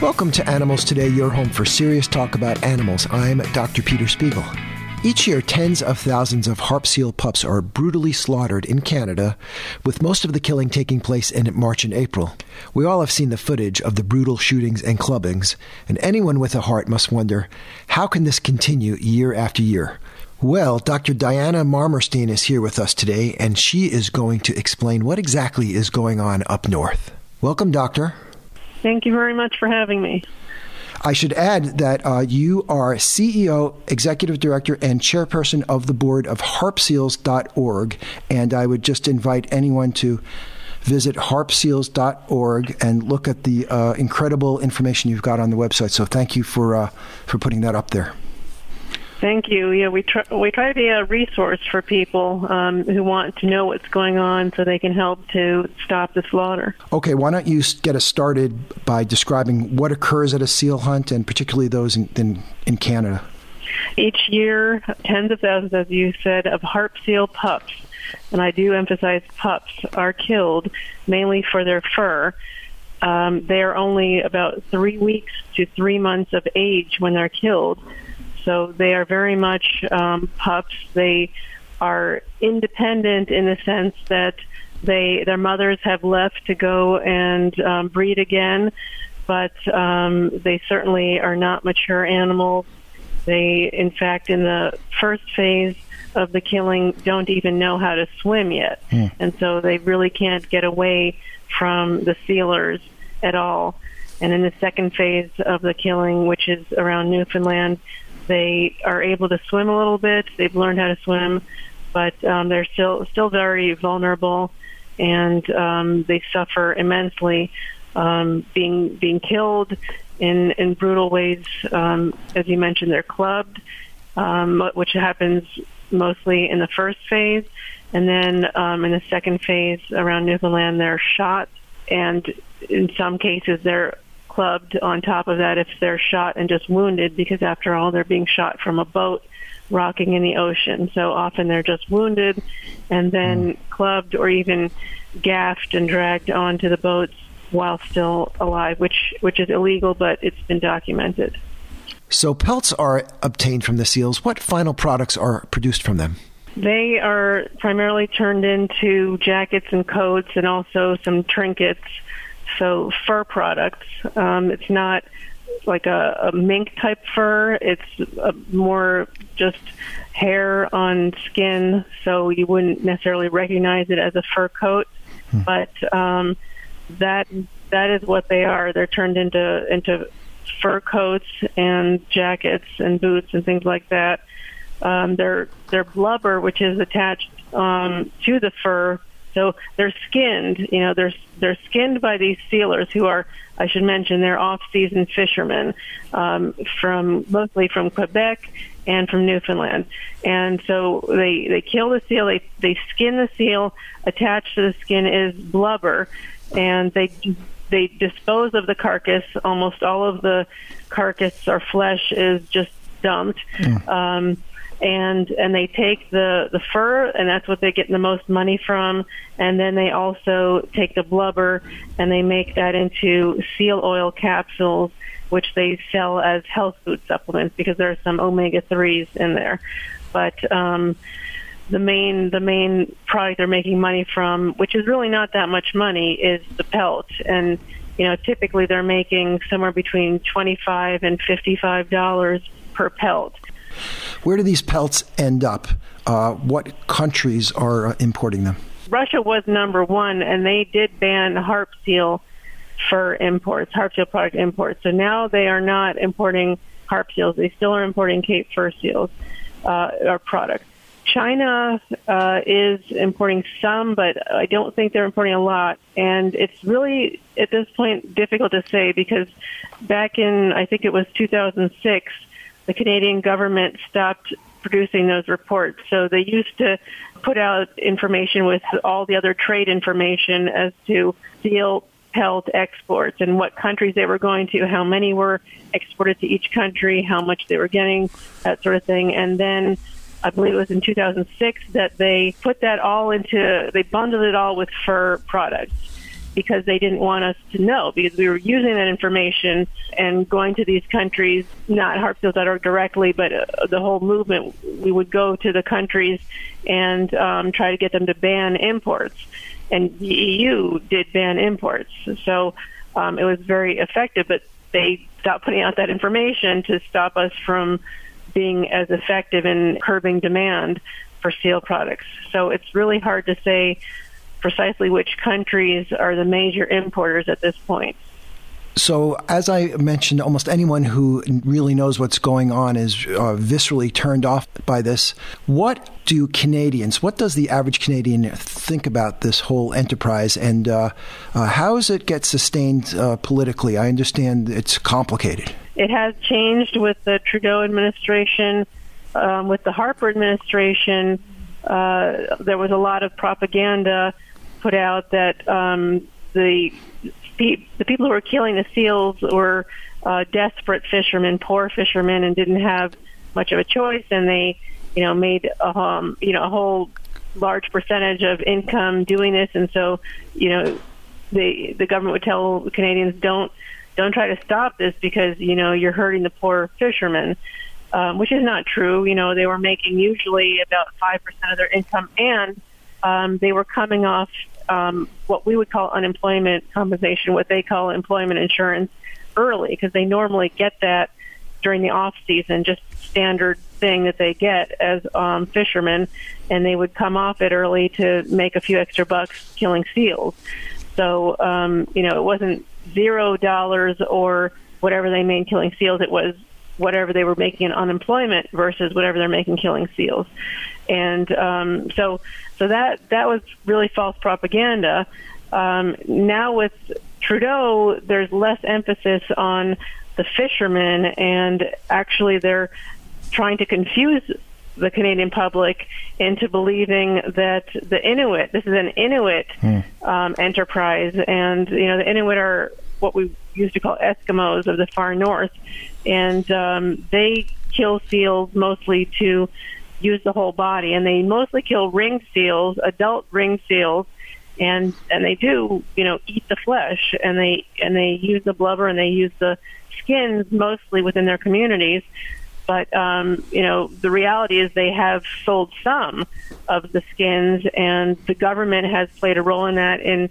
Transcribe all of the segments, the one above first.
Welcome to Animals Today, your home for serious talk about animals. I'm Dr. Peter Spiegel. Each year, tens of thousands of harp seal pups are brutally slaughtered in Canada, with most of the killing taking place in March and April. We all have seen the footage of the brutal shootings and clubbings, and anyone with a heart must wonder how can this continue year after year? Well, Dr. Diana Marmerstein is here with us today, and she is going to explain what exactly is going on up north. Welcome, Doctor. Thank you very much for having me. I should add that uh, you are CEO, Executive Director, and Chairperson of the board of harpseals.org. And I would just invite anyone to visit harpseals.org and look at the uh, incredible information you've got on the website. So thank you for, uh, for putting that up there. Thank you. Yeah, we try we try to be a resource for people um, who want to know what's going on, so they can help to stop the slaughter. Okay, why don't you get us started by describing what occurs at a seal hunt, and particularly those in in, in Canada. Each year, tens of thousands, as you said, of harp seal pups, and I do emphasize pups, are killed mainly for their fur. Um, they are only about three weeks to three months of age when they're killed so they are very much um, pups. They are independent in the sense that they their mothers have left to go and um, breed again, but um, they certainly are not mature animals. They, in fact, in the first phase of the killing, don't even know how to swim yet, mm. and so they really can't get away from the sealers at all. And in the second phase of the killing, which is around Newfoundland, they are able to swim a little bit. They've learned how to swim, but um, they're still still very vulnerable, and um, they suffer immensely um, being being killed in in brutal ways. Um, as you mentioned, they're clubbed, um, which happens mostly in the first phase, and then um, in the second phase around Newfoundland, they're shot, and in some cases they're clubbed on top of that if they're shot and just wounded because after all they're being shot from a boat rocking in the ocean. So often they're just wounded and then mm. clubbed or even gaffed and dragged onto the boats while still alive, which which is illegal, but it's been documented. So pelts are obtained from the seals. What final products are produced from them? They are primarily turned into jackets and coats and also some trinkets so fur products. Um, it's not like a, a mink type fur. It's a, more just hair on skin, so you wouldn't necessarily recognize it as a fur coat. Hmm. But um, that that is what they are. They're turned into into fur coats and jackets and boots and things like that. Um, their their blubber, which is attached um, to the fur, so they're skinned, you know, they're they're skinned by these sealers who are, I should mention, they're off-season fishermen um, from mostly from Quebec and from Newfoundland. And so they they kill the seal, they they skin the seal. Attached to the skin is blubber, and they they dispose of the carcass. Almost all of the carcass or flesh is just dumped. Mm. Um, and and they take the the fur and that's what they get the most money from. And then they also take the blubber and they make that into seal oil capsules which they sell as health food supplements because there are some omega 3s in there. But um the main the main product they're making money from which is really not that much money is the pelt. And you know typically they're making somewhere between 25 and 55 dollars per pelt where do these pelts end up? Uh, what countries are uh, importing them? Russia was number one, and they did ban harp seal for imports, harp seal product imports. So now they are not importing harp seals; they still are importing Cape fur seals uh, or products. China uh, is importing some, but I don't think they're importing a lot. And it's really, at this point, difficult to say because back in, I think it was 2006, the Canadian government stopped producing those reports. So they used to put out information with all the other trade information as to steel pelt exports and what countries they were going to, how many were exported to each country, how much they were getting, that sort of thing. And then I believe it was in 2006 that they put that all into, they bundled it all with fur products. Because they didn't want us to know because we were using that information and going to these countries, not harpseal.org directly, but uh, the whole movement. We would go to the countries and um, try to get them to ban imports. And the EU did ban imports. So um, it was very effective, but they stopped putting out that information to stop us from being as effective in curbing demand for seal products. So it's really hard to say precisely which countries are the major importers at this point. So, as I mentioned, almost anyone who really knows what's going on is uh, viscerally turned off by this. What do Canadians, what does the average Canadian think about this whole enterprise, and uh, uh, how does it get sustained uh, politically? I understand it's complicated. It has changed with the Trudeau administration, um, with the Harper administration. Uh, there was a lot of propaganda put out that um, the the people who were killing the seals were uh, desperate fishermen, poor fishermen, and didn't have much of a choice, and they, you know, made um, you know a whole large percentage of income doing this, and so, you know, the the government would tell Canadians don't don't try to stop this because you know you're hurting the poor fishermen. Um, which is not true. You know, they were making usually about 5% of their income and um, they were coming off um, what we would call unemployment compensation, what they call employment insurance early, because they normally get that during the off season, just standard thing that they get as um, fishermen, and they would come off it early to make a few extra bucks killing seals. So um, you know, it wasn't zero dollars or whatever they made killing seals. It was whatever they were making in unemployment versus whatever they're making killing seals. And um, so, so that that was really false propaganda. Um, now with Trudeau, there's less emphasis on the fishermen, and actually they're trying to confuse the Canadian public into believing that the Inuit, this is an Inuit hmm. um, enterprise, and you know the Inuit are what we used to call Eskimos of the far north, and um, they kill seals mostly to use the whole body, and they mostly kill ring seals, adult ring seals, and and they do you know eat the flesh, and they and they use the blubber and they use the skins mostly within their communities. But um, you know the reality is they have sold some of the skins, and the government has played a role in that in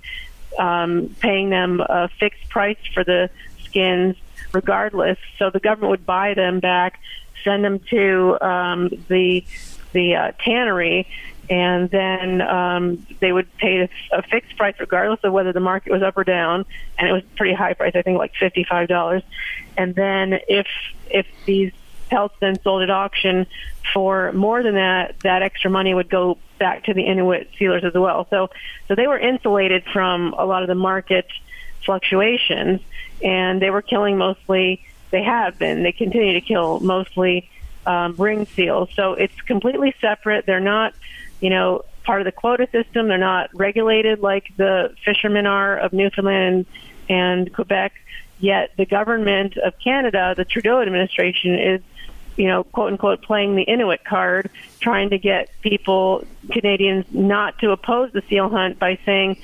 um, paying them a fixed price for the skins regardless. So the government would buy them back, send them to um, the the uh, tannery, and then um, they would pay a, fixed price regardless of whether the market was up or down, and it was pretty high price, I think like fifty five dollars. And then if if these pelts then sold at auction for more than that, that extra money would go back to the Inuit sealers as well. So so they were insulated from a lot of the market fluctuations and they were killing mostly. They have been. They continue to kill mostly um, ring seals. So it's completely separate. They're not, you know, part of the quota system. They're not regulated like the fishermen are of Newfoundland and Quebec. Yet the government of Canada, the Trudeau administration, is you know, quote unquote, playing the Inuit card, trying to get people, Canadians, not to oppose the seal hunt by saying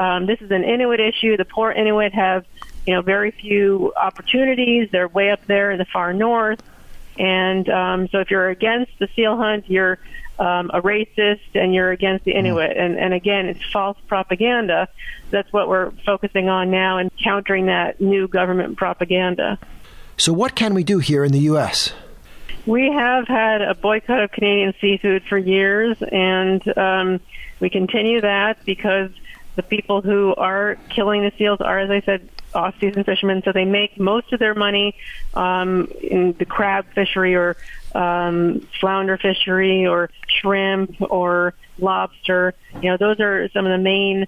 um, this is an Inuit issue. The poor Inuit have you know, very few opportunities. They're way up there in the far north. And um, so if you're against the seal hunt, you're um, a racist and you're against the Inuit. And, and again, it's false propaganda. That's what we're focusing on now and countering that new government propaganda. So, what can we do here in the U.S.? We have had a boycott of Canadian seafood for years, and um, we continue that because the people who are killing the seals are, as I said, off-season fishermen, so they make most of their money um, in the crab fishery or um, flounder fishery or shrimp or lobster. You know, those are some of the main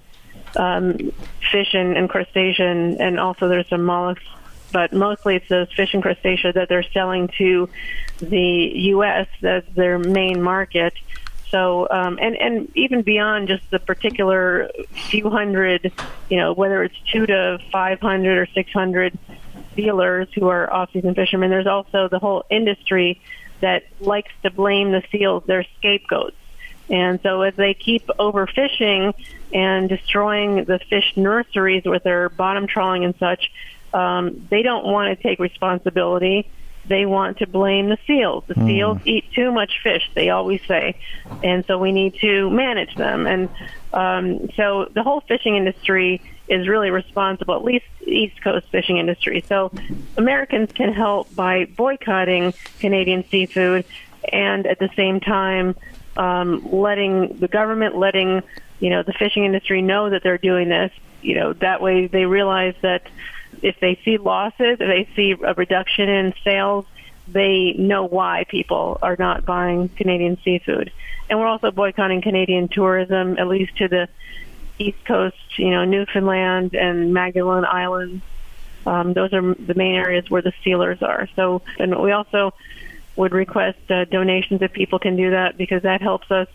um, fish and, and crustacean, and also there's some mollusks. But mostly it's those fish and crustacea that they're selling to the U.S. as their main market. So, um, and and even beyond just the particular few hundred, you know, whether it's two to five hundred or six hundred sealers who are off-season fishermen, there's also the whole industry that likes to blame the seals. They're scapegoats. And so as they keep overfishing and destroying the fish nurseries with their bottom trawling and such, um, they don't want to take responsibility. They want to blame the seals. The mm. seals eat too much fish, they always say, and so we need to manage them. And um, so the whole fishing industry is really responsible, at least East Coast fishing industry. So Americans can help by boycotting Canadian seafood and at the same time um, letting the government, letting you know the fishing industry know that they're doing this. You know that way they realize that if they see losses, if they see a reduction in sales, they know why people are not buying Canadian seafood. And we're also boycotting Canadian tourism, at least to the East Coast, you know, Newfoundland and Magdalen Islands. Um, those are the main areas where the sealers are. So, and we also would request uh, donations if people can do that because that helps us.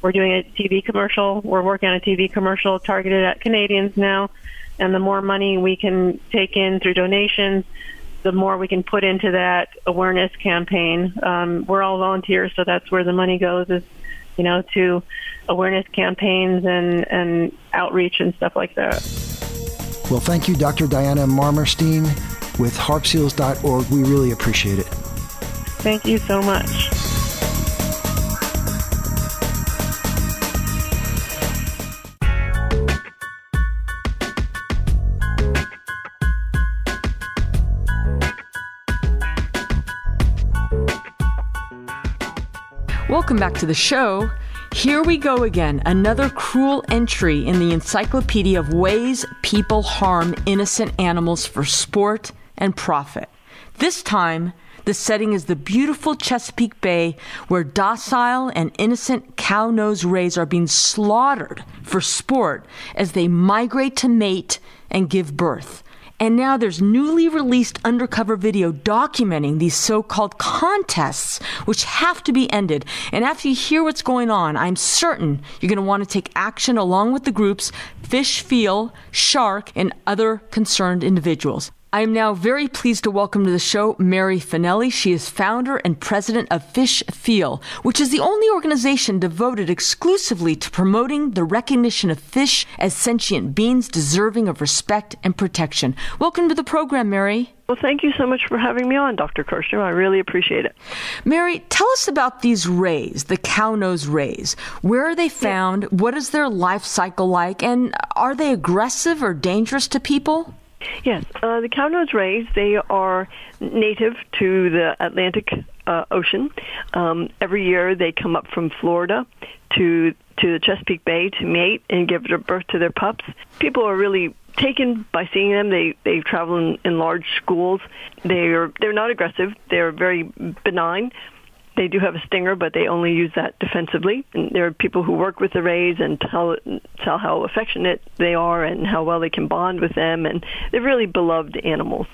We're doing a TV commercial. We're working on a TV commercial targeted at Canadians now, and the more money we can take in through donations, the more we can put into that awareness campaign. Um, we're all volunteers, so that's where the money goes. Is you know to awareness campaigns and and outreach and stuff like that. Well, thank you, Dr. Diana Marmerstein with harpseals.org. We really appreciate it. Thank you so much. Welcome back to the show. Here we go again, another cruel entry in the Encyclopedia of Ways People Harm Innocent Animals for Sport and Profit. This time, the setting is the beautiful Chesapeake Bay where docile and innocent cow nose rays are being slaughtered for sport as they migrate to mate and give birth. And now there's newly released undercover video documenting these so called contests, which have to be ended. And after you hear what's going on, I'm certain you're going to want to take action along with the groups Fish Feel, Shark, and other concerned individuals. I am now very pleased to welcome to the show Mary Finelli. She is founder and president of Fish Feel, which is the only organization devoted exclusively to promoting the recognition of fish as sentient beings deserving of respect and protection. Welcome to the program, Mary. Well, thank you so much for having me on, Dr. Kirsten. I really appreciate it. Mary, tell us about these rays, the cow nose rays. Where are they found? What is their life cycle like? And are they aggressive or dangerous to people? Yes, uh, the cow-nose rays, they are native to the Atlantic uh, Ocean. Um, every year they come up from Florida to to the Chesapeake Bay to mate and give birth to their pups. People are really taken by seeing them. They they travel in, in large schools. They're they're not aggressive. They're very benign. They do have a stinger, but they only use that defensively. And there are people who work with the rays and tell tell how affectionate they are and how well they can bond with them, and they're really beloved animals.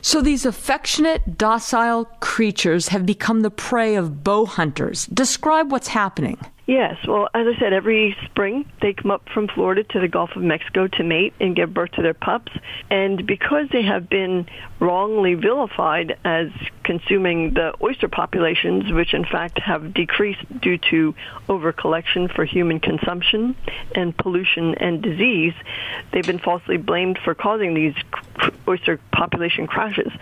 So these affectionate, docile creatures have become the prey of bow hunters. Describe what's happening. Yes, well, as I said, every spring they come up from Florida to the Gulf of Mexico to mate and give birth to their pups. And because they have been wrongly vilified as consuming the oyster populations, which in fact have decreased due to overcollection for human consumption and pollution and disease, they've been falsely blamed for causing these oyster population crashes.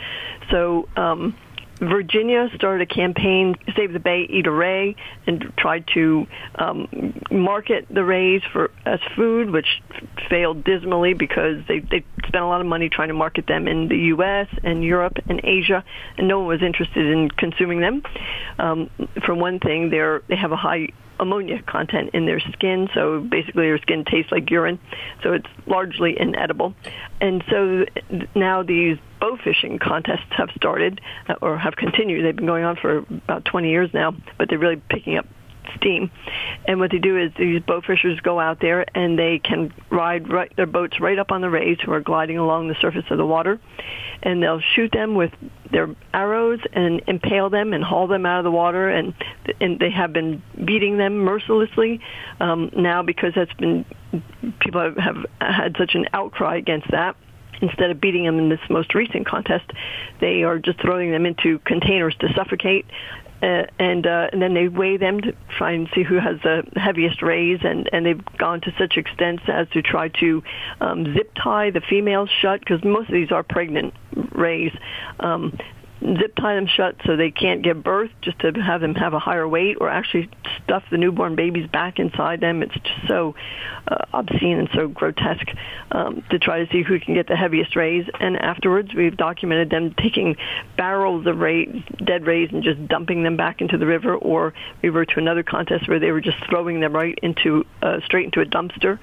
So, um, Virginia started a campaign, Save the Bay, Eat a Ray, and tried to um, market the rays for as food, which failed dismally because they they spent a lot of money trying to market them in the U.S. and Europe and Asia, and no one was interested in consuming them. Um, for one thing, they're they have a high ammonia content in their skin, so basically their skin tastes like urine, so it's largely inedible. And so now these bow fishing contests have started uh, or have continued. They've been going on for about 20 years now, but they're really picking up steam. And what they do is these boat fishers go out there and they can ride right, their boats right up on the rays who are gliding along the surface of the water, and they'll shoot them with their arrows and impale them and haul them out of the water. And and they have been beating them mercilessly um, now because that's been people have, have had such an outcry against that instead of beating them in this most recent contest, they are just throwing them into containers to suffocate uh, and uh, and then they weigh them to try and see who has the heaviest rays, and and they've gone to such extents as to try to um, zip tie the females shut because most of these are pregnant rays. Um, zip tie them shut so they can't give birth just to have them have a higher weight or actually stuff the newborn babies back inside them. It's just so uh, obscene and so grotesque um, to try to see who can get the heaviest rays. And afterwards, we've documented them taking barrels of rays, dead rays and just dumping them back into the river. Or we were to another contest where they were just throwing them right into uh, straight into a dumpster.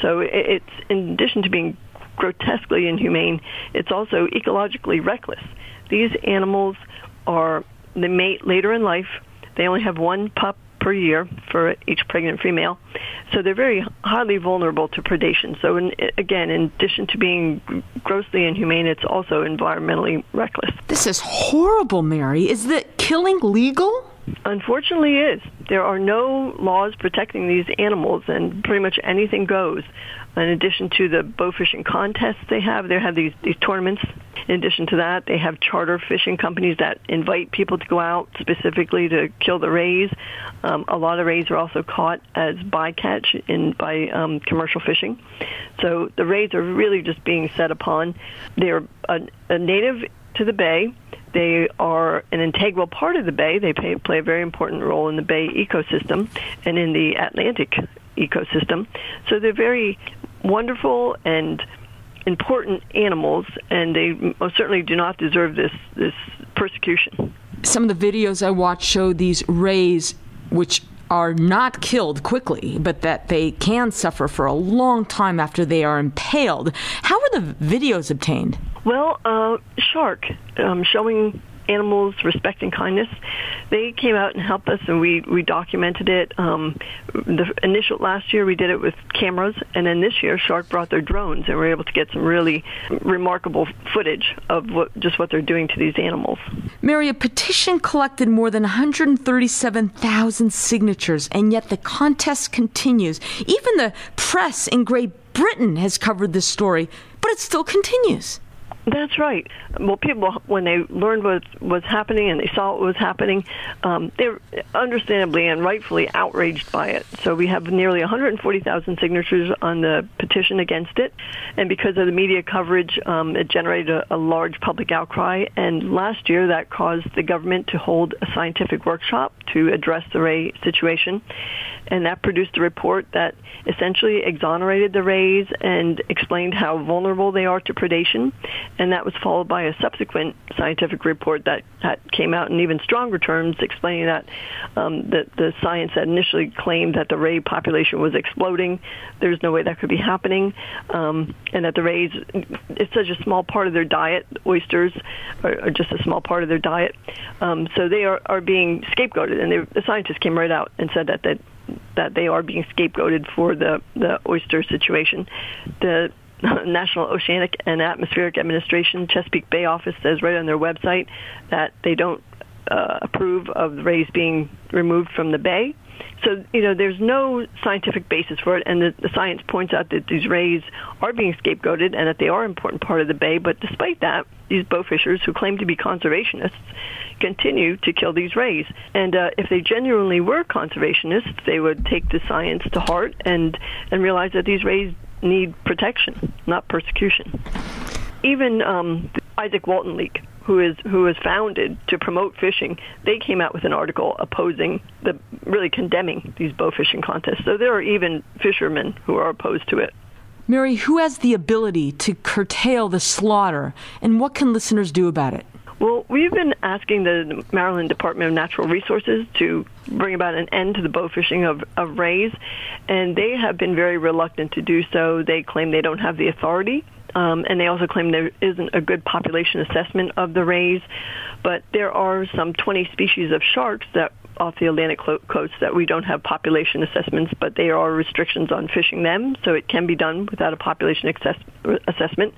So it's in addition to being grotesquely inhumane, it's also ecologically reckless. These animals are they mate later in life. They only have one pup per year for each pregnant female. So they're very highly vulnerable to predation. So in, again, in addition to being grossly inhumane, it's also environmentally reckless. This is horrible, Mary. Is the killing legal? Unfortunately, it is. There are no laws protecting these animals, and pretty much anything goes. In addition to the bow fishing contests they have, they have these, these tournaments. In addition to that, they have charter fishing companies that invite people to go out specifically to kill the rays. Um, a lot of rays are also caught as bycatch in by um, commercial fishing. So the rays are really just being set upon. They're a, a native to the bay. They are an integral part of the bay. They pay, play a very important role in the bay ecosystem and in the Atlantic ecosystem. So they're very wonderful and important animals, and they most certainly do not deserve this this persecution. Some of the videos I watched show these rays, which are not killed quickly, but that they can suffer for a long time after they are impaled. How were the videos obtained? Well, uh, Shark, um, showing animals respect and kindness. They came out and helped us and we we documented it. Um the initial last year we did it with cameras and then this year shark brought their drones and we were able to get some really remarkable footage of what just what they're doing to these animals. Mary a petition collected more than 137,000 signatures and yet the contest continues. Even the press in great britain has covered this story but it still continues that's right. Well, people when they learned what was happening and they saw what was happening, um, they're understandably and rightfully outraged by it. So we have nearly 140,000 signatures on the petition against it, and because of the media coverage, um, it generated a, a large public outcry. And last year, that caused the government to hold a scientific workshop to address the Ray situation, and that produced a report that essentially exonerated the rays and explained how vulnerable they are to predation and that was followed by a subsequent scientific report that, that came out in even stronger terms, explaining that um, that the science had initially claimed that the ray population was exploding. There's no way that could be happening, um, and that the rays it's such a small part of their diet. Oysters are, are just a small part of their diet, um, so they are, are being scapegoated. And they, the scientists came right out and said that that that they are being scapegoated for the the oyster situation. The National Oceanic and Atmospheric Administration Chesapeake Bay office says right on their website that they don't uh, approve of the rays being removed from the bay. So, you know, there's no scientific basis for it, and the, the science points out that these rays are being scapegoated and that they are an important part of the bay. But despite that, these bowfishers who claim to be conservationists continue to kill these rays. And uh, if they genuinely were conservationists, they would take the science to heart and and realize that these rays need protection, not persecution. Even um, Izaak Walton League, who is who is founded to promote fishing, they came out with an article opposing the really condemning these bow fishing contests. So there are even fishermen who are opposed to it. Mary, who has the ability to curtail the slaughter, and what can listeners do about it? Well, we've been asking the Maryland Department of Natural Resources to bring about an end to the bow fishing of, of rays, and they have been very reluctant to do so. They claim they don't have the authority, um, and they also claim there isn't a good population assessment of the rays. But there are some 20 species of sharks that off the Atlantic coast that we don't have population assessments, but there are restrictions on fishing them, so it can be done without a population access- assessment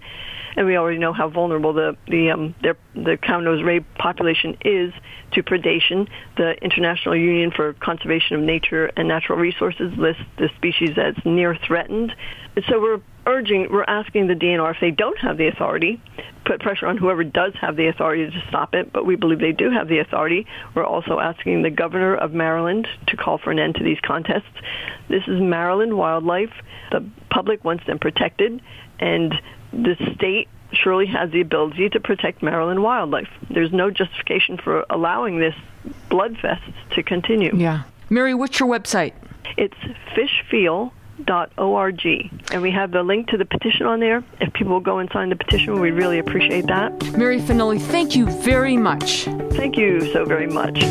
and we already know how vulnerable the the um, their, the cow-nosed ray population is to predation. The International Union for Conservation of Nature and Natural Resources lists the species as near threatened. So we're urging, we're asking the DNR if they don't have the authority, put pressure on whoever does have the authority to stop it, but we believe they do have the authority. We're also asking the governor of Maryland to call for an end to these contests. This is Maryland wildlife. The public wants them protected, and the state surely has the ability to protect Maryland wildlife. There's no justification for allowing this bloodfest to continue. Yeah. Mary, what's your website? It's fishfeel.org. And we have the link to the petition on there. If people will go and sign the petition, we really appreciate that. Mary Finelli, thank you very much. Thank you so very much.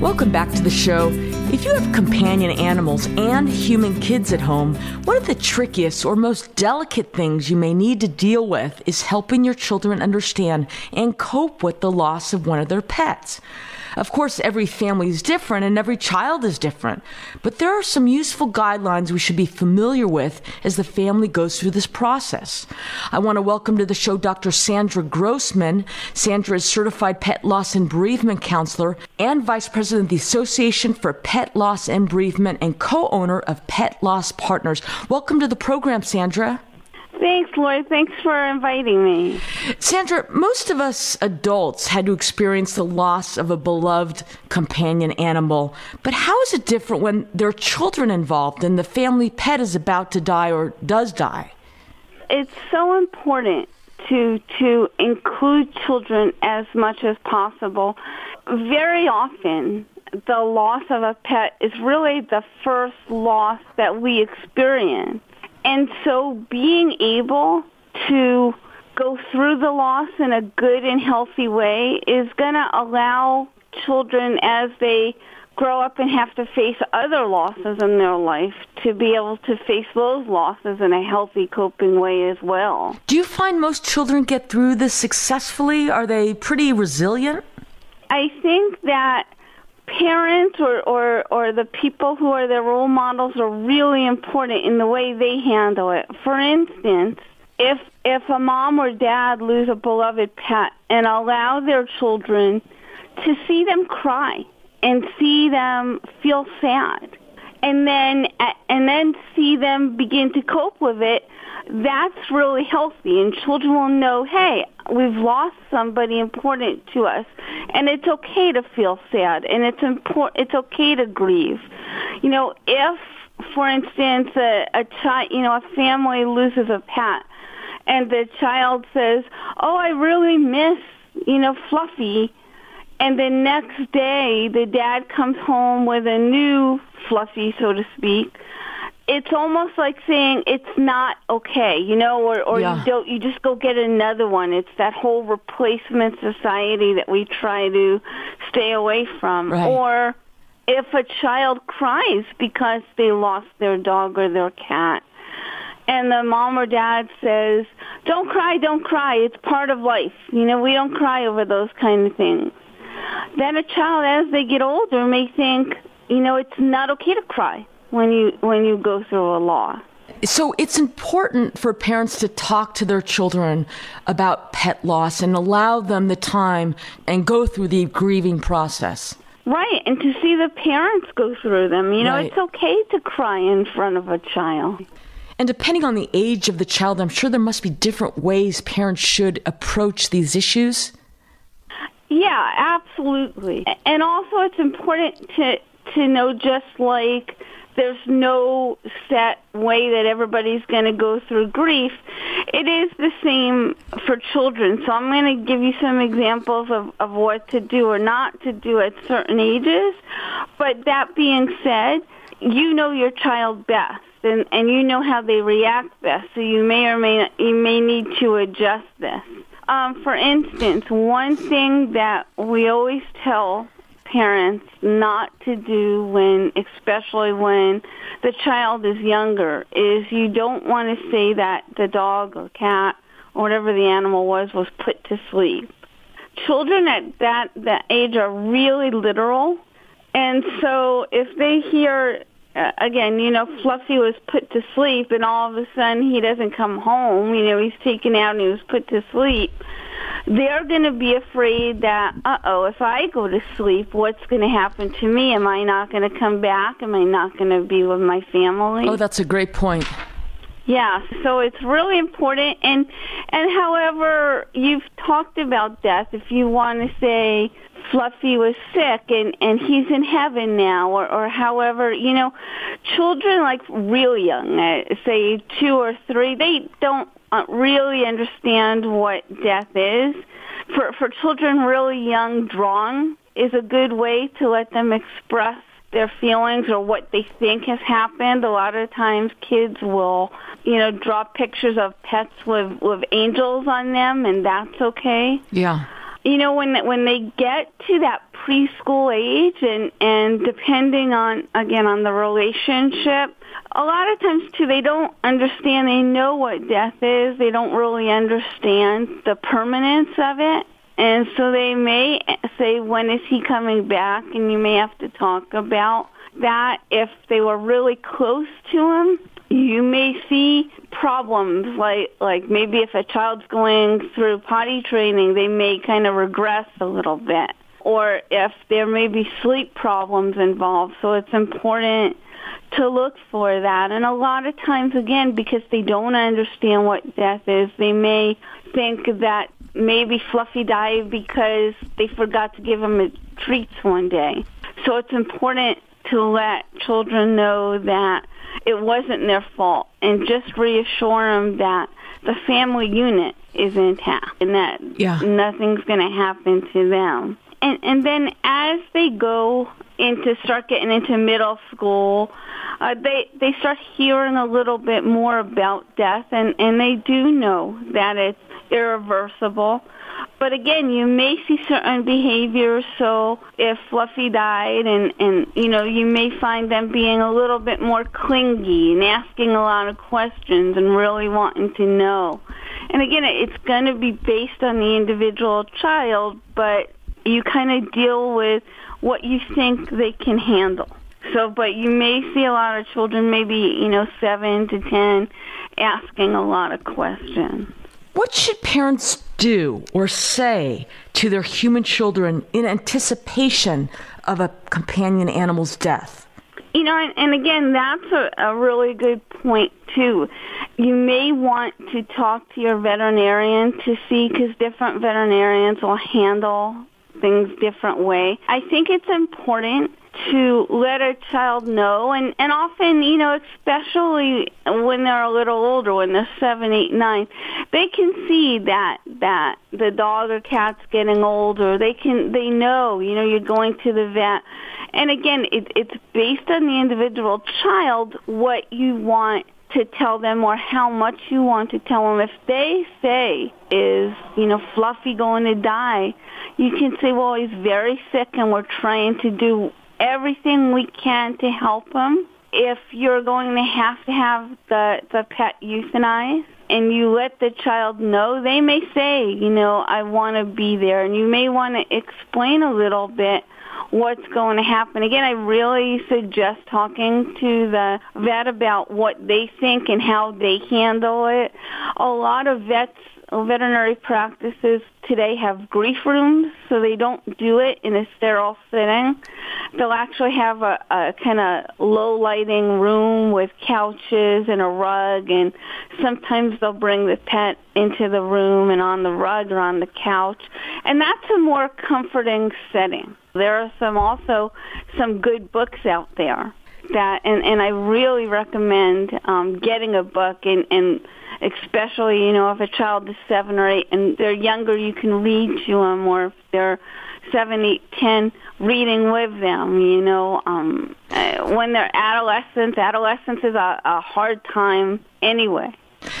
Welcome back to the show. If you have companion animals and human kids at home, one of the trickiest or most delicate things you may need to deal with is helping your children understand and cope with the loss of one of their pets. Of course, every family is different and every child is different, but there are some useful guidelines we should be familiar with as the family goes through this process. I want to welcome to the show Dr. Sandra Grossman. Sandra is certified pet loss and bereavement counselor and vice president of the Association for Pet Loss and Bereavement and co-owner of Pet Loss Partners. Welcome to the program, Sandra. Thanks, Lloyd. Thanks for inviting me. Sandra, most of us adults had to experience the loss of a beloved companion animal, but how is it different when there are children involved and the family pet is about to die or does die? It's so important to to include children as much as possible. Very often, the loss of a pet is really the first loss that we experience. And so being able to go through the loss in a good and healthy way is going to allow children as they grow up and have to face other losses in their life to be able to face those losses in a healthy coping way as well. Do you find most children get through this successfully? Are they pretty resilient? I think that parents or, or, or the people who are their role models are really important in the way they handle it. For instance, if if a mom or dad lose a beloved pet and allow their children to see them cry and see them feel sad and then and then see them begin to cope with it that's really healthy and children will know hey we've lost somebody important to us and it's okay to feel sad and it's important it's okay to grieve. You know if for instance a, a child you know a family loses a pet and the child says oh i really miss you know fluffy and the next day the dad comes home with a new fluffy so to speak it's almost like saying it's not okay, you know, or or Yeah. you don't you just go get another one. It's that whole replacement society that we try to stay away from. Right. Or if a child cries because they lost their dog or their cat and the mom or dad says, "Don't cry, don't cry. It's part of life." You know, we don't cry over those kind of things. Then a child as they get older may think, you know, it's not okay to cry when you when you go through a law. So it's important for parents to talk to their children about pet loss and allow them the time and go through the grieving process. Right, and to see the parents go through them. You know, Right. it's okay to cry in front of a child. And depending on the age of the child, I'm sure there must be different ways parents should approach these issues. Yeah, absolutely. And also it's important to to know just like there's no set way that everybody's going to go through grief. It is the same for children. So I'm going to give you some examples of, of what to do or not to do at certain ages. But that being said, you know your child best and, and you know how they react best. So you may or may not, you may need to adjust this. Um, for instance, one thing that we always tell parents not to do when, especially when the child is younger, is you don't want to say that the dog or cat or whatever the animal was was put to sleep. Children at that that age are really literal, and so if they hear uh, again, you know, Fluffy was put to sleep, and all of a sudden he doesn't come home. You know, he's taken out and he was put to sleep. They're going to be afraid that, uh oh, if I go to sleep, what's going to happen to me? Am I not going to come back? Am I not going to be with my family? Oh, that's a great point. Yeah, so it's really important and and however you've talked about death, if you want to say Fluffy was sick and and he's in heaven now or or however, you know, children like really young, uh, say 2 or 3, they don't Uh, really understand what death is. For for children really young, drawing is a good way to let them express their feelings or what they think has happened. A lot of times kids will, you know, draw pictures of pets with with angels on them and that's okay. Yeah. You know, when when they get to that preschool age and and depending on again on the relationship, a lot of times too they don't understand they know what death is. They don't really understand the permanence of it and so they may say, when is he coming back? And you may have to talk about that. If they were really close to him, you may see problems like like maybe if a child's going through potty training, they may kind of regress a little bit. Or if there may be sleep problems involved. So it's important to look for that. And a lot of times, again, because they don't understand what death is, they may think that maybe Fluffy died because they forgot to give him a treats one day. So it's important to let children know that it wasn't their fault and just reassure them that the family unit is intact and that yeah. nothing's going to happen to them. And and then as they go into start getting into middle school, uh, they they start hearing a little bit more about death and and they do know that it's irreversible. But again, you may see certain behaviors. So if Fluffy died, and and you know, you may find them being a little bit more clingy and asking a lot of questions and really wanting to know. And again, it's going to be based on the individual child, but you kind of deal with what you think they can handle. So, but you may see a lot of children, maybe you know, seven to ten, asking a lot of questions. What should parents do or say to their human children in anticipation of a companion animal's death? You know, and, and again, that's a, a really good point too. You may want to talk to your veterinarian to see because different veterinarians will handle things different way. I think it's important to let a child know and and often you know especially when they're a little older when they're seven eight nine they can see that that the dog or cat's getting older they can they know you know you're going to the vet and again it, it's based on the individual child what you want to tell them or how much you want to tell them. If they say is, you know, Fluffy going to die, you can say, well, he's very sick and we're trying to do everything we can to help him. If you're going to have to have the, the pet euthanized and you let the child know, they may say, you know, I want to be there. And you may want to explain a little bit what's going to happen. Again, I really suggest talking to the vet about what they think and how they handle it. A lot of vets veterinary practices today have grief rooms, so they don't do it in a sterile setting. They'll actually have a, a kind of low lighting room with couches and a rug, and sometimes they'll bring the pet into the room and on the rug or on the couch, and that's a more comforting setting. There are some also some good books out there that, and and I really recommend um, getting a book and and especially, you know, if a child is seven or eight and they're younger, you can read to them, or if they're seven, eight, ten, reading with them. You know, um, uh, when they're adolescents, adolescence is a, a hard time anyway.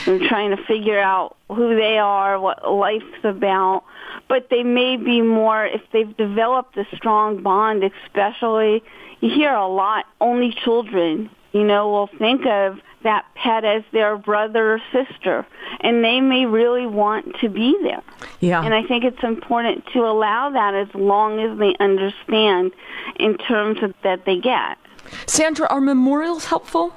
They're trying to figure out who they are, what life's about, but they may be more if they've developed a strong bond. Especially, you hear a lot. Only children, you know, will think of that pet as their brother or sister, and they may really want to be there. Yeah. And I think it's important to allow that as long as they understand in terms of that they get. Sandra, are memorials helpful?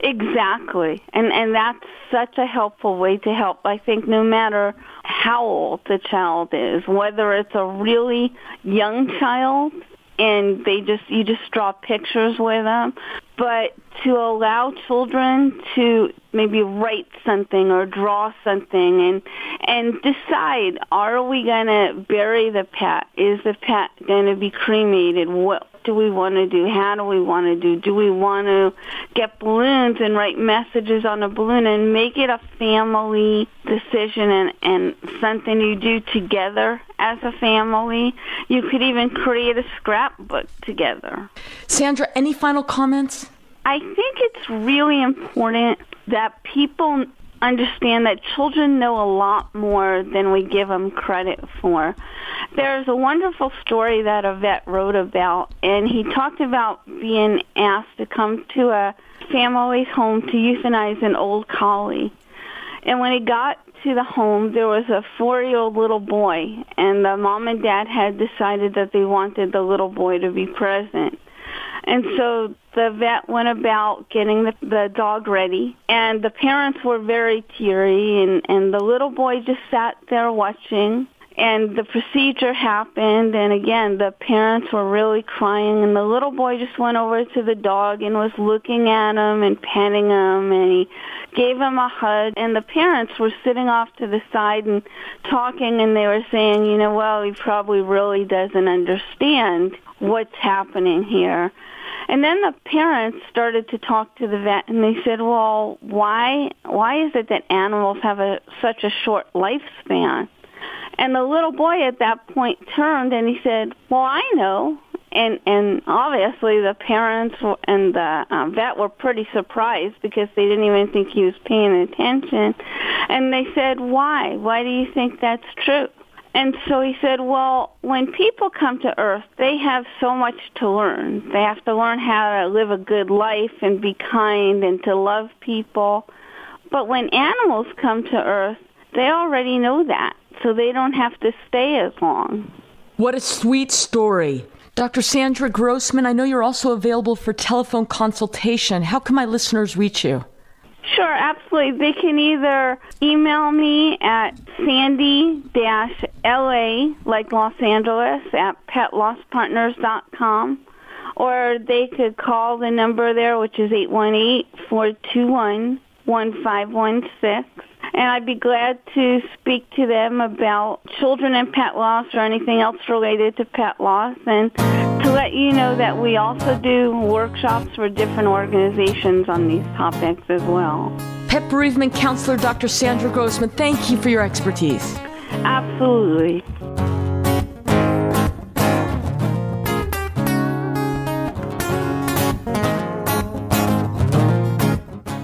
Exactly. And and that's such a helpful way to help. I think no matter how old the child is, whether it's a really young child and they just you just draw pictures with them but to allow children to maybe write something or draw something and and decide are we going to bury the pet is the pet going to be cremated what do we want to do? How do we want to do? Do we want to get balloons and write messages on a balloon and make it a family decision and and something you do together as a family? You could even create a scrapbook together. Sandra any final comments? I think it's really important that people understand that children know a lot more than we give them credit for. There's a wonderful story that a vet wrote about, and he talked about being asked to come to a family's home to euthanize an old collie. And when he got to the home, there was a four-year-old little boy, and the mom and dad had decided that they wanted the little boy to be present. And so the vet went about getting the, the dog ready, and the parents were very teary, and, and the little boy just sat there watching. And the procedure happened, and again, the parents were really crying, and the little boy just went over to the dog and was looking at him and petting him, and he gave him a hug. And the parents were sitting off to the side and talking, and they were saying, you know, well, he probably really doesn't understand what's happening here. And then the parents started to talk to the vet, and they said, "Well, why why is it that animals have a such a short lifespan?" And the little boy at that point turned and he said, "Well, I know." And and obviously the parents and the uh, vet were pretty surprised because they didn't even think he was paying attention. And they said, "Why? Why do you think that's true?" And so he said, well, when people come to Earth, they have so much to learn. They have to learn how to live a good life and be kind and to love people. But when animals come to Earth, they already know that, so they don't have to stay as long. What a sweet story. Dr. Sandra Grossman, I know you're also available for telephone consultation. How can my listeners reach you? Sure, absolutely. They can either email me at sandy-la, like Los Angeles, at petlostpartners.com, or they could call the number there, which is 818-421-1516 and I'd be glad to speak to them about children and pet loss or anything else related to pet loss and to let you know that we also do workshops for different organizations on these topics as well. Pet bereavement counselor Dr. Sandra Grossman, thank you for your expertise. Absolutely.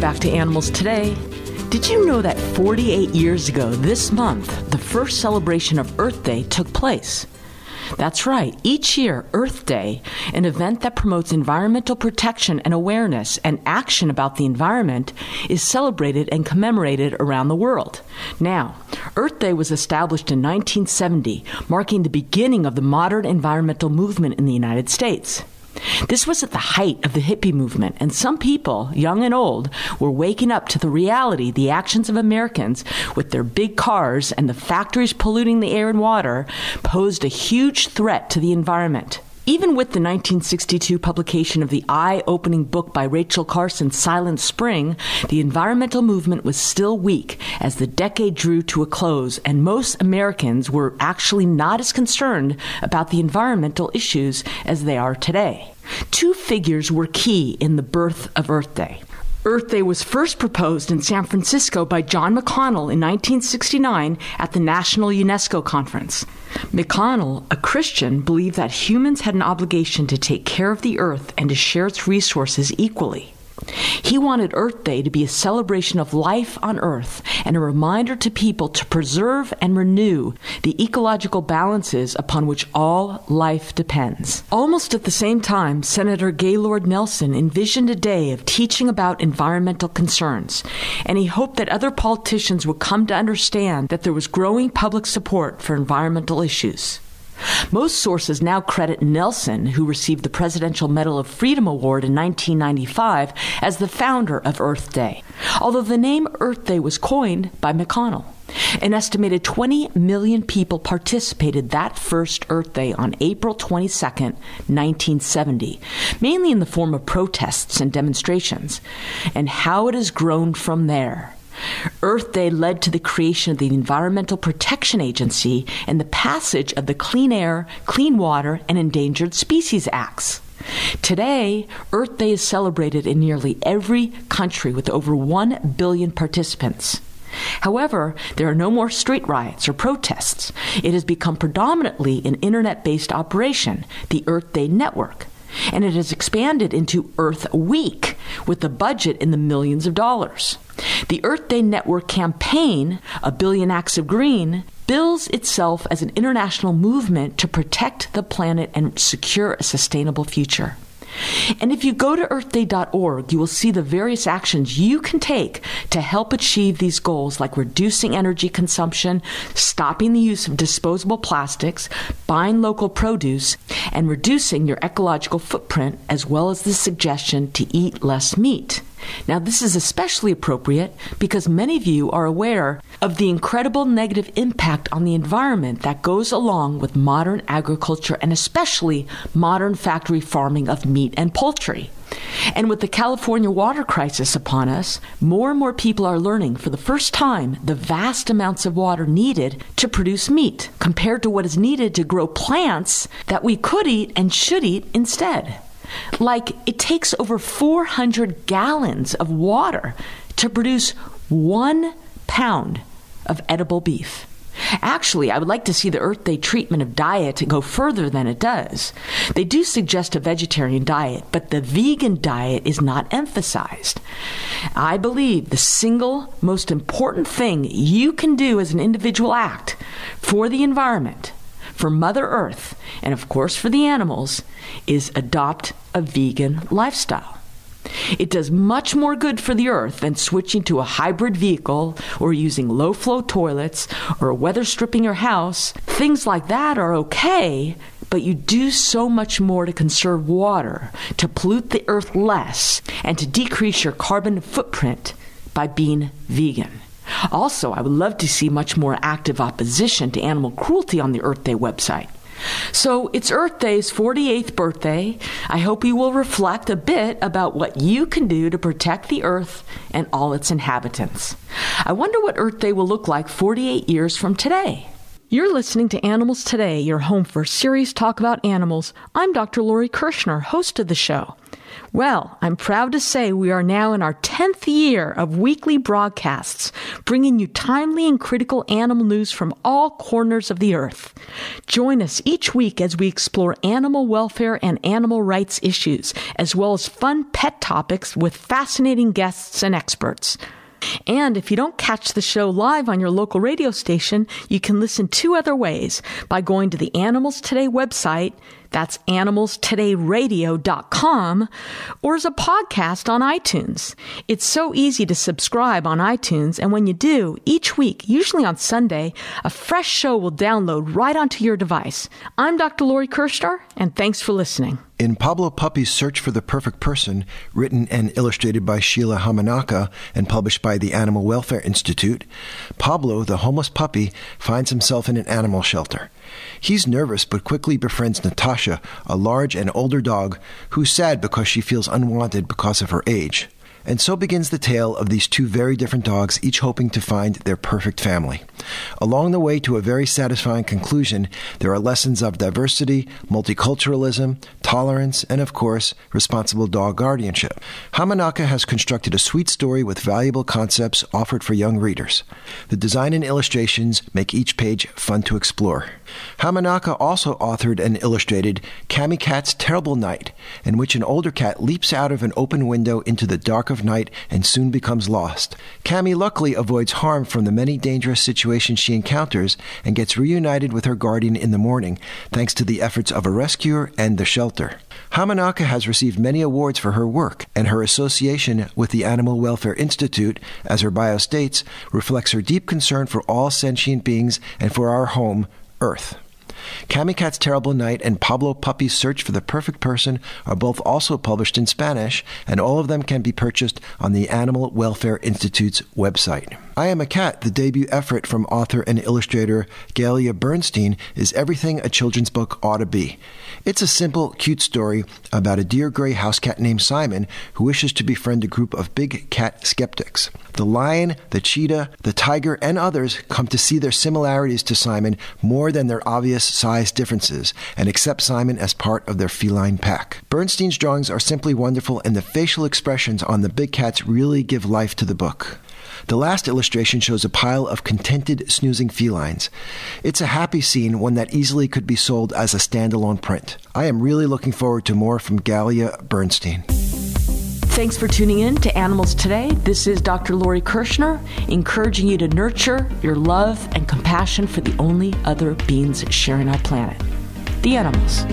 back to Animals Today. Did you know that 48 years ago this month, the first celebration of Earth Day took place? That's right. Each year, Earth Day, an event that promotes environmental protection and awareness and action about the environment, is celebrated and commemorated around the world. Now, Earth Day was established in 1970, marking the beginning of the modern environmental movement in the United States. This was at the height of the hippie movement, and some people, young and old, were waking up to the reality the actions of Americans, with their big cars and the factories polluting the air and water, posed a huge threat to the environment. Even with the 1962 publication of the eye opening book by Rachel Carson, Silent Spring, the environmental movement was still weak as the decade drew to a close, and most Americans were actually not as concerned about the environmental issues as they are today. Two figures were key in the birth of Earth Day. Earth Day was first proposed in San Francisco by John McConnell in 1969 at the National UNESCO Conference. McConnell, a Christian, believed that humans had an obligation to take care of the earth and to share its resources equally. He wanted Earth Day to be a celebration of life on Earth and a reminder to people to preserve and renew the ecological balances upon which all life depends. Almost at the same time, Senator Gaylord Nelson envisioned a day of teaching about environmental concerns, and he hoped that other politicians would come to understand that there was growing public support for environmental issues. Most sources now credit Nelson, who received the Presidential Medal of Freedom Award in 1995, as the founder of Earth Day, although the name Earth Day was coined by McConnell. An estimated 20 million people participated that first Earth Day on April 22, 1970, mainly in the form of protests and demonstrations, and how it has grown from there. Earth Day led to the creation of the Environmental Protection Agency and the passage of the Clean Air, Clean Water, and Endangered Species Acts. Today, Earth Day is celebrated in nearly every country with over 1 billion participants. However, there are no more street riots or protests. It has become predominantly an internet based operation, the Earth Day Network, and it has expanded into Earth Week with a budget in the millions of dollars. The Earth Day Network campaign, A Billion Acts of Green, bills itself as an international movement to protect the planet and secure a sustainable future. And if you go to earthday.org, you will see the various actions you can take to help achieve these goals, like reducing energy consumption, stopping the use of disposable plastics, buying local produce, and reducing your ecological footprint, as well as the suggestion to eat less meat. Now, this is especially appropriate because many of you are aware of the incredible negative impact on the environment that goes along with modern agriculture and especially modern factory farming of meat and poultry. And with the California water crisis upon us, more and more people are learning for the first time the vast amounts of water needed to produce meat compared to what is needed to grow plants that we could eat and should eat instead. Like it takes over 400 gallons of water to produce one pound of edible beef. Actually, I would like to see the Earth Day treatment of diet go further than it does. They do suggest a vegetarian diet, but the vegan diet is not emphasized. I believe the single most important thing you can do as an individual act for the environment, for Mother Earth, and of course for the animals, is adopt a vegan lifestyle. It does much more good for the earth than switching to a hybrid vehicle or using low flow toilets or weather stripping your house. Things like that are okay, but you do so much more to conserve water, to pollute the earth less, and to decrease your carbon footprint by being vegan. Also, I would love to see much more active opposition to animal cruelty on the Earth Day website. So it's Earth Day's 48th birthday. I hope you will reflect a bit about what you can do to protect the Earth and all its inhabitants. I wonder what Earth Day will look like 48 years from today. You're listening to Animals Today, your home for serious talk about animals. I'm Dr. Lori Kirschner, host of the show. Well, I'm proud to say we are now in our 10th year of weekly broadcasts, bringing you timely and critical animal news from all corners of the earth. Join us each week as we explore animal welfare and animal rights issues, as well as fun pet topics with fascinating guests and experts. And if you don't catch the show live on your local radio station, you can listen two other ways by going to the Animals Today website that's animalstodayradio.com or as a podcast on iTunes. It's so easy to subscribe on iTunes, and when you do, each week, usually on Sunday, a fresh show will download right onto your device. I'm Dr. Lori Kirschner, and thanks for listening. In Pablo Puppy's Search for the Perfect Person, written and illustrated by Sheila Hamanaka and published by the Animal Welfare Institute, Pablo, the homeless puppy, finds himself in an animal shelter. He's nervous but quickly befriends Natasha, a large and older dog who's sad because she feels unwanted because of her age. And so begins the tale of these two very different dogs, each hoping to find their perfect family. Along the way to a very satisfying conclusion, there are lessons of diversity, multiculturalism, tolerance, and of course, responsible dog guardianship. Hamanaka has constructed a sweet story with valuable concepts offered for young readers. The design and illustrations make each page fun to explore. Hamanaka also authored and illustrated Kami Cat's Terrible Night, in which an older cat leaps out of an open window into the dark of night and soon becomes lost. Cammy luckily avoids harm from the many dangerous situations she encounters and gets reunited with her guardian in the morning, thanks to the efforts of a rescuer and the shelter. Hamanaka has received many awards for her work, and her association with the Animal Welfare Institute, as her bio states, reflects her deep concern for all sentient beings and for our home, Earth. Cammy Cat's Terrible Night and Pablo Puppy's Search for the Perfect Person are both also published in Spanish, and all of them can be purchased on the Animal Welfare Institute's website. I Am a Cat, the debut effort from author and illustrator Galia Bernstein, is everything a children's book ought to be. It's a simple, cute story about a dear gray house cat named Simon who wishes to befriend a group of big cat skeptics. The lion, the cheetah, the tiger, and others come to see their similarities to Simon more than their obvious size differences and accept Simon as part of their feline pack. Bernstein's drawings are simply wonderful, and the facial expressions on the big cats really give life to the book. The last illustration shows a pile of contented, snoozing felines. It's a happy scene, one that easily could be sold as a standalone print. I am really looking forward to more from Galia Bernstein. Thanks for tuning in to Animals Today. This is Dr. Lori Kirschner, encouraging you to nurture your love and compassion for the only other beings sharing our planet the animals.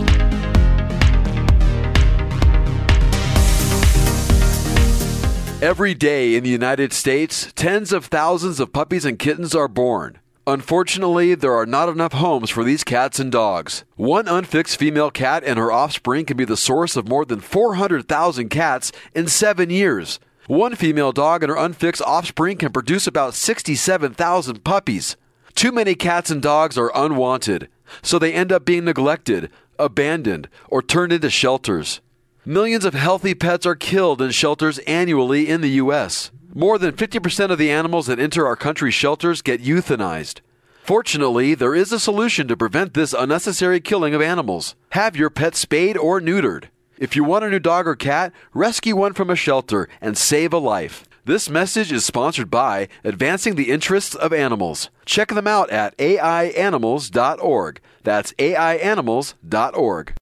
Every day in the United States, tens of thousands of puppies and kittens are born. Unfortunately, there are not enough homes for these cats and dogs. One unfixed female cat and her offspring can be the source of more than 400,000 cats in seven years. One female dog and her unfixed offspring can produce about 67,000 puppies. Too many cats and dogs are unwanted, so they end up being neglected, abandoned, or turned into shelters. Millions of healthy pets are killed in shelters annually in the U.S. More than 50% of the animals that enter our country's shelters get euthanized. Fortunately, there is a solution to prevent this unnecessary killing of animals. Have your pet spayed or neutered. If you want a new dog or cat, rescue one from a shelter and save a life. This message is sponsored by Advancing the Interests of Animals. Check them out at aianimals.org. That's aianimals.org.